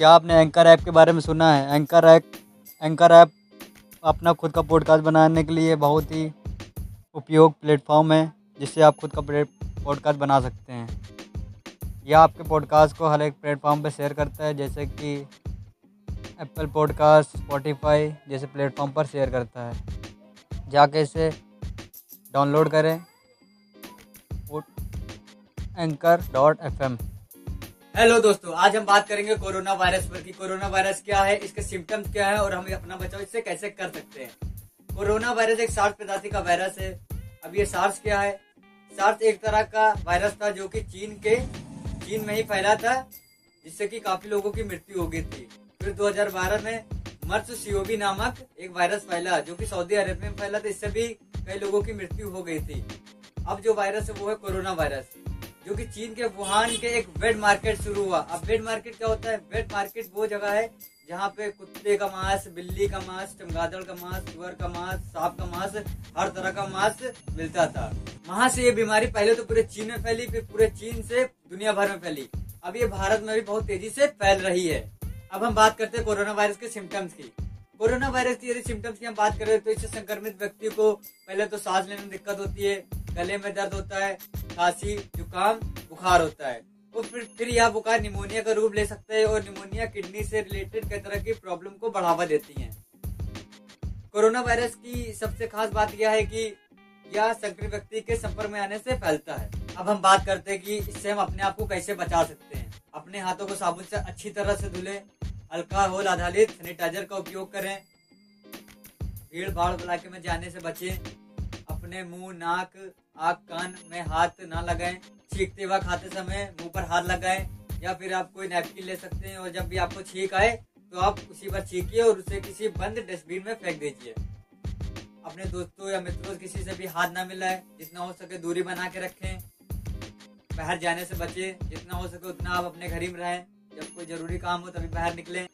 क्या आपने anchor app के बारे में सुना है? एंकर ऐप एंकर ऐप अपना खुद का पॉडकास्ट बनाने के लिए बहुत ही उपयोग प्लेटफॉर्म है, जिससे आप खुद का पॉडकास्ट बना सकते हैं। यह आपके पॉडकास्ट को हर एक प्लेटफॉर्म पर शेयर करता है, जैसे कि एप्पल पॉडकास्ट स्पॉटिफाई जैसे प्लेटफॉर्म पर शेयर करता है। जाके इसे डाउनलोड करें। Anchor dot F M hello दोस्तों, आज हम बात करेंगे कोरोना वायरस पर कि कोरोना वायरस क्या है, इसके सिम्टम्स क्या है और हम अपना बचाव इससे कैसे कर सकते हैं। कोरोना वायरस एक सार्स प्रजाति का वायरस है। अब ये सार्स क्या है? सार्स एक तरह का वायरस था जो कि चीन के, चीन में ही फैला था, जिससे कि काफ़ी लोगों की मृत्यु हो गई थी। फिर 2012 में मर्स सीओबी नामक एक वायरस फैला, जो कि सऊदी अरब में फैला था, इससे भी कई लोगों की मृत्यु हो गई थी। अब जो वायरस है वो है कोरोना वायरस। जो कि चीन के वुहान के एक वेड मार्केट शुरू हुआ। अब वेड मार्केट क्या होता है? वेड मार्केट वो जगह है जहाँ पे कुत्ते का मांस, बिल्ली का मांस, चमगादड़ का मांस, सुअर का मांस, सांप का मांस, हर तरह का मांस मिलता था। वहाँ से ये बीमारी पहले तो पूरे चीन में फैली, फिर पूरे चीन से दुनिया भर में फैली। अब ये भारत में भी बहुत तेज़ी से फैल रही है। अब हम बात करते हैं कोरोना वायरस के सिम्टम्स की। कोरोना वायरस की यदि सिम्टम्स की हम बात करें तो इससे संक्रमित व्यक्ति को पहले तो सांस लेने में दिक्कत होती है गले में दर्द होता है, खांसी, जुकाम, बुखार होता है। और फिर फिर यह बुखार निमोनिया का रूप ले सकता है और निमोनिया किडनी से रिलेटेड कई तरह की प्रॉब्लम को बढ़ावा देती है। कोरोना वायरस की सबसे खास बात यह है कि यह संक्रमित व्यक्ति के संपर्क में आने से फैलता है। अब हम बात करते हैं कि इससे हम अपने आप को कैसे बचा सकते हैं। अपने हाथों को साबुन से अच्छी तरह से धुले अल्कोहल आधारित सैनिटाइजर का उपयोग करें भीड़ भाड़ इलाके में जाने से बचें अपने मुँह, नाक आग कान में हाथ ना लगाएँ। छींकते वक्त खाते समय मुँह पर हाथ लगाएँ या फिर आप कोई नैपकिन ले सकते हैं और जब भी आपको छींक आए तो आप उसी पर छींकिए और उसे किसी बंद डस्टबिन में फेंक दीजिए। अपने दोस्तों या मित्रों किसी से भी हाथ ना मिलाए, जितना हो सके दूरी बना के रखें। बाहर जाने से बचे जितना हो सके उतना आप अपने घर ही में रहें। जब कोई ज़रूरी काम हो तभी बाहर निकलें।